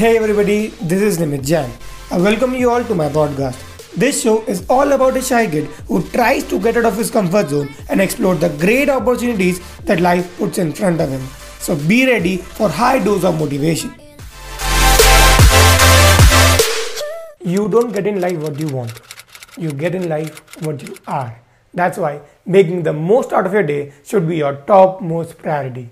Hey everybody, this is Nimit Jain. I welcome you all to my podcast. This show is all about a shy kid who tries to get out of his comfort zone and explore the great opportunities that life puts in front of him. So be ready for high dose of motivation. You don't get in life what you want. You get in life what you are. That's why making the most out of your day should be your topmost priority.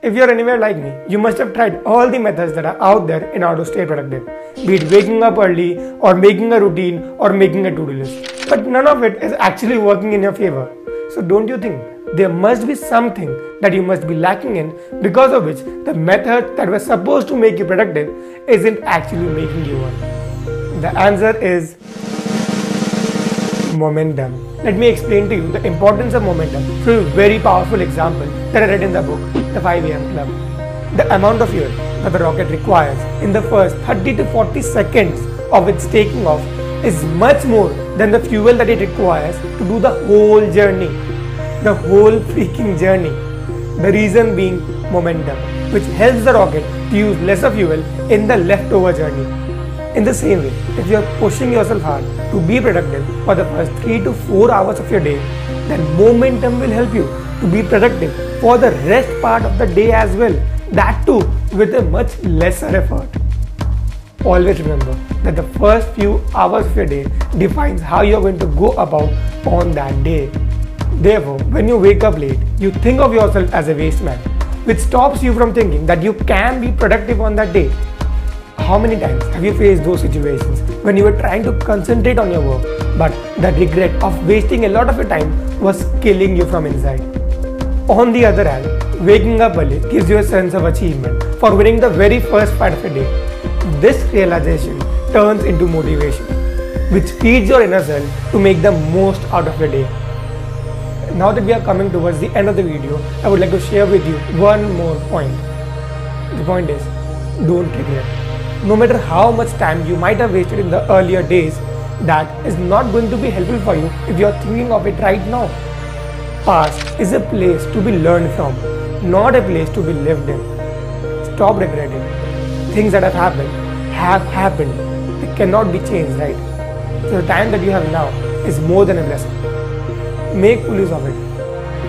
If you're anywhere like me, you must have tried all the methods that are out there in order to stay productive. Be it waking up early, or making a routine, or making a to do list. But none of it is actually working in your favor. So don't you think there must be something that you must be lacking in because of which the method that was supposed to make you productive isn't actually making you one? The answer is momentum. Let me explain to you the importance of momentum through a very powerful example that I read in the book, The 5 AM Club. The amount of fuel that the rocket requires in the first 30 to 40 seconds of its taking off is much more than the fuel that it requires to do the whole journey. The whole freaking journey. The reason being momentum, which helps the rocket to use lesser fuel in the leftover journey. In the same way, if you are pushing yourself hard to be productive for the first 3 to 4 hours of your day, then momentum will help you to be productive for the rest part of the day as well. That too with a much lesser effort. Always remember that the first few hours of your day defines how you are going to go about on that day. Therefore, when you wake up late, you think of yourself as a waste man, which stops you from thinking that you can be productive on that day how many times have you faced those situations when you were trying to concentrate on your work, but that regret of wasting a lot of your time was killing you from inside? On the other hand, waking up early gives you a sense of achievement for winning the very first part of a day. This realization turns into motivation, which feeds your inner self to make the most out of your day. Now that we are coming towards the end of the video, I would like to share with you one more point. The point is, don't regret no matter how much time you might have wasted in the earlier days, that is not going to be helpful for you if you are thinking of it right now. Past is a place to be learned from, not a place to be lived in. Stop regretting. Things that have happened have happened. They cannot be changed, right? So the time that you have now is more than a blessing. Make full use of it.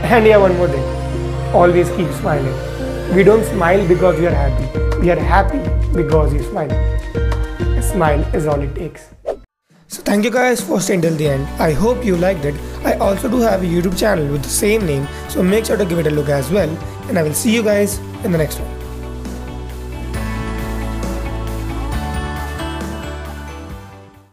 And yeah, one more thing. Always keep smiling. We don't smile because we are happy. We are happy because you smile. A smile is all it takes. So thank you guys for staying till the end. I hope you liked it. I also do have a YouTube channel with the same name, so make sure to give it a look as well. And I will see you guys in the next one.